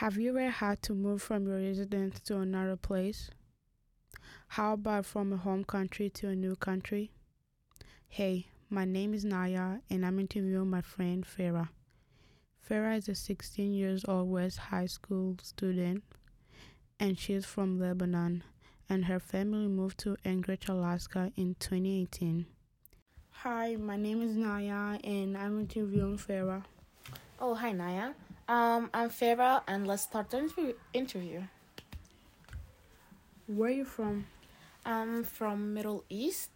Have you ever had to move from your residence to another place? How about from a home country to a new country? Hey, my name is Nya and I'm interviewing my friend Farrah. Farrah is a 16 years old West High School student and she is from Lebanon and her family moved to Anchorage, Alaska in 2018. Hi, my name is Nya and I'm interviewing Farrah. Oh, hi, Nya. Um, I'm Farrah, and let's start the interview- interview. Where are you from? I'm from Middle East,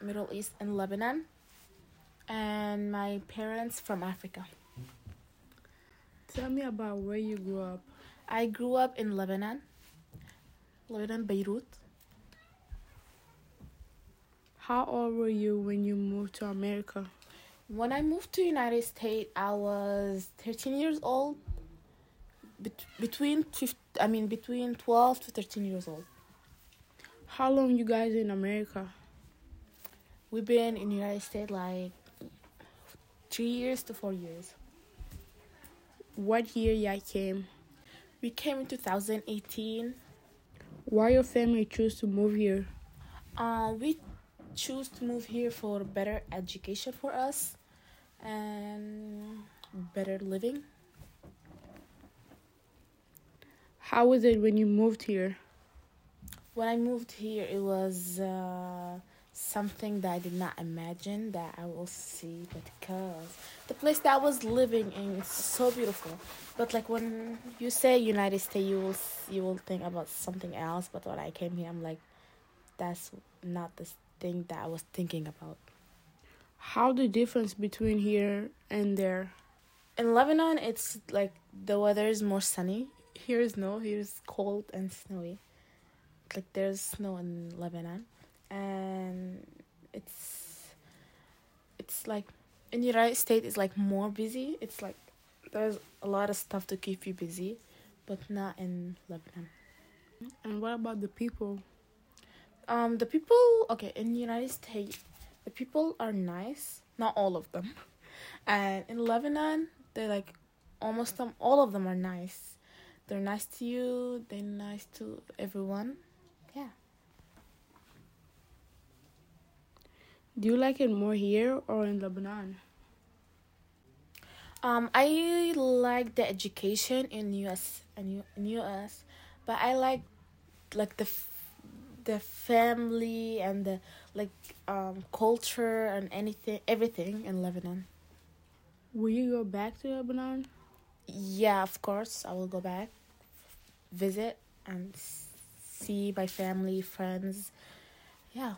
Middle East and Lebanon, and my parents from Africa. Tell me about where you grew up. I grew up in Lebanon, Lebanon, Beirut. How old were you when you moved to America? When I moved to United States, I was 13 years old. Bet- between 15, I mean between 12 to 13 years old. How long you guys in America? We've been in United States like three years to four years. What year y'all came? We came in 2018. Why your family choose to move here? Uh, we choose to move here for better education for us and better living. How was it when you moved here? When I moved here, it was uh, something that I did not imagine that I will see because the place that I was living in is so beautiful. But like when you say United States, you will you will think about something else. But when I came here, I'm like, that's not the thing that I was thinking about. How the difference between here and there? In Lebanon, it's like the weather is more sunny. Here is no. Here is cold and snowy. Like there's snow in Lebanon, and it's it's like in the United States, it's like more busy. It's like there's a lot of stuff to keep you busy, but not in Lebanon. And what about the people? Um, the people okay in the United States, the people are nice. Not all of them, and in Lebanon, they're like almost them. All of them are nice. They're nice to you. They're nice to everyone. Yeah. Do you like it more here or in Lebanon? Um, I like the education in US and in US, but I like like the the family and the like um culture and anything everything in Lebanon. Will you go back to Lebanon? Yeah, of course, I will go back, visit, and see my family, friends. Yeah.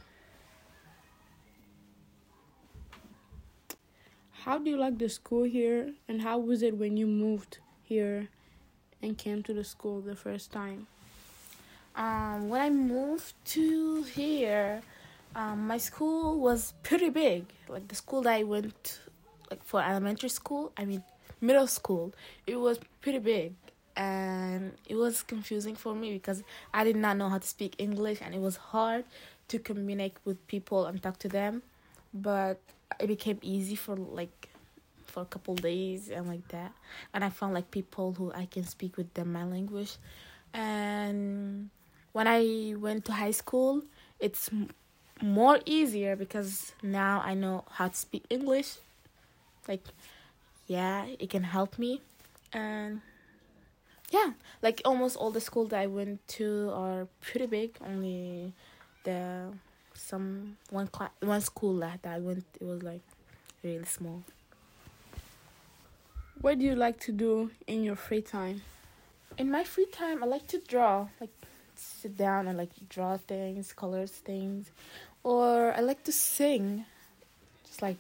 How do you like the school here and how was it when you moved here and came to the school the first time? Um, when I moved to here, um, my school was pretty big. Like the school that I went, like for elementary school, I mean middle school, it was pretty big, and it was confusing for me because I did not know how to speak English, and it was hard to communicate with people and talk to them. But it became easy for like for a couple days and like that, and I found like people who I can speak with them my language, and when I went to high school, it's m- more easier because now I know how to speak English. Like, yeah, it can help me, and yeah, like almost all the school that I went to are pretty big. Only the some one class, one school that I went, it was like really small. What do you like to do in your free time? In my free time, I like to draw. Like sit down and like draw things, colors things, or I like to sing, just like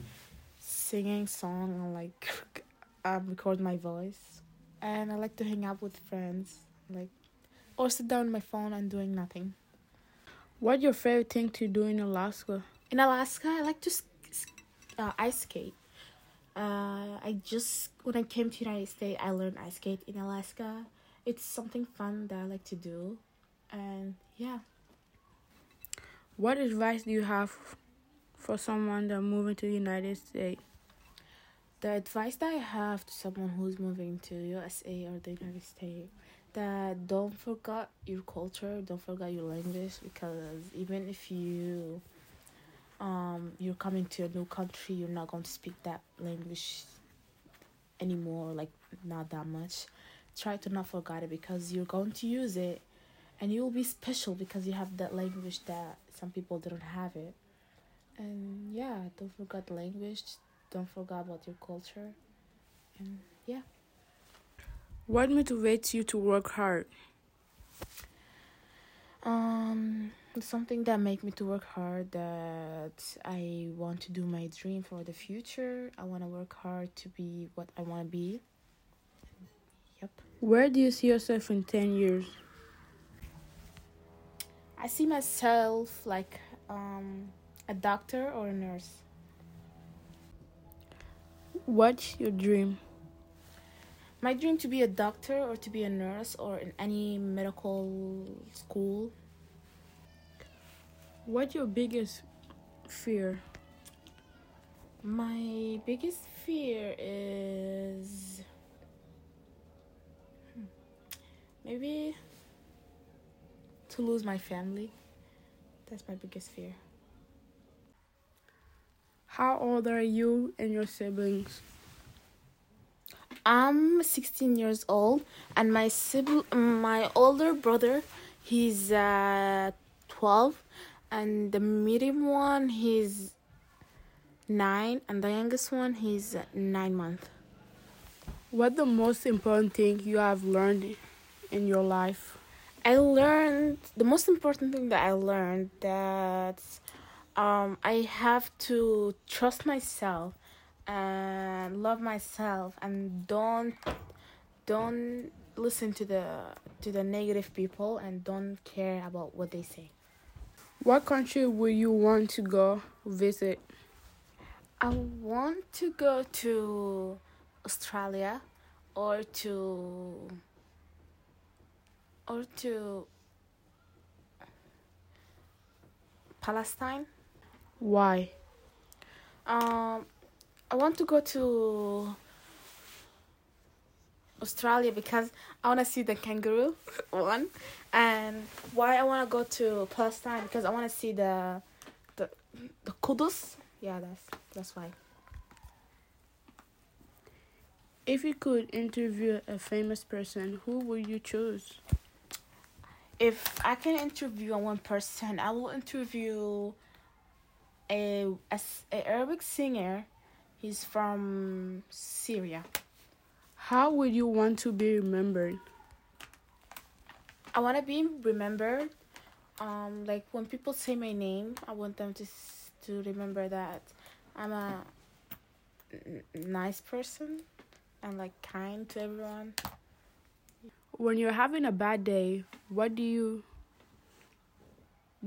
singing song and like um, record my voice. And I like to hang out with friends, like or sit down on my phone and doing nothing. What's your favorite thing to do in Alaska? In Alaska, I like to uh, ice skate. Uh, I just when I came to United States, I learned ice skate in Alaska. It's something fun that I like to do, and yeah. What advice do you have for someone that moving to the United States? the advice that I have to someone who's moving to USA or the United States that don't forget your culture, don't forget your language because even if you um you're coming to a new country, you're not going to speak that language anymore, like not that much. Try to not forget it because you're going to use it and you'll be special because you have that language that some people don't have it. And yeah, don't forget language, don't forget about your culture. And yeah. What motivates you to work hard? Um, something that make me to work hard that I want to do my dream for the future. I want to work hard to be what I want to be. Yep. Where do you see yourself in 10 years? I see myself like um a doctor or a nurse. What's your dream? My dream to be a doctor or to be a nurse or in any medical school. What's your biggest fear? My biggest fear is hmm, maybe to lose my family. That's my biggest fear. How old are you and your siblings? I'm 16 years old, and my sibling, my older brother, he's uh 12, and the medium one he's nine, and the youngest one he's nine months. What the most important thing you have learned in your life? I learned the most important thing that I learned that um I have to trust myself and love myself and don't don't listen to the to the negative people and don't care about what they say. What country would you want to go visit? I want to go to Australia or to or to Palestine. Why? Um, I want to go to Australia because I want to see the kangaroo one, and why I want to go to Palestine because I want to see the the the Qudus. Yeah, that's that's why. If you could interview a famous person, who would you choose? If I can interview one person, I will interview a, a, a Arabic singer. He's from Syria. How would you want to be remembered? I want to be remembered. Um, like when people say my name, I want them to to remember that I'm a nice person and like kind to everyone. When you're having a bad day, what do you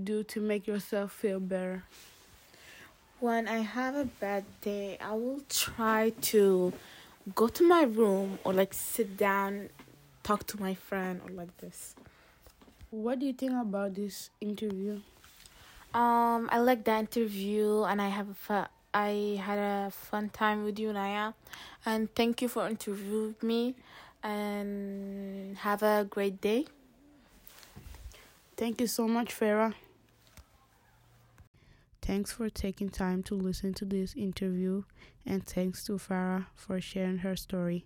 do to make yourself feel better? When I have a bad day, I will try to go to my room or like sit down, talk to my friend or like this. What do you think about this interview? Um, I like the interview and I have a I had a fun time with you, Nya, and thank you for interviewing me. And have a great day. Thank you so much, Farrah. Thanks for taking time to listen to this interview, and thanks to Farrah for sharing her story.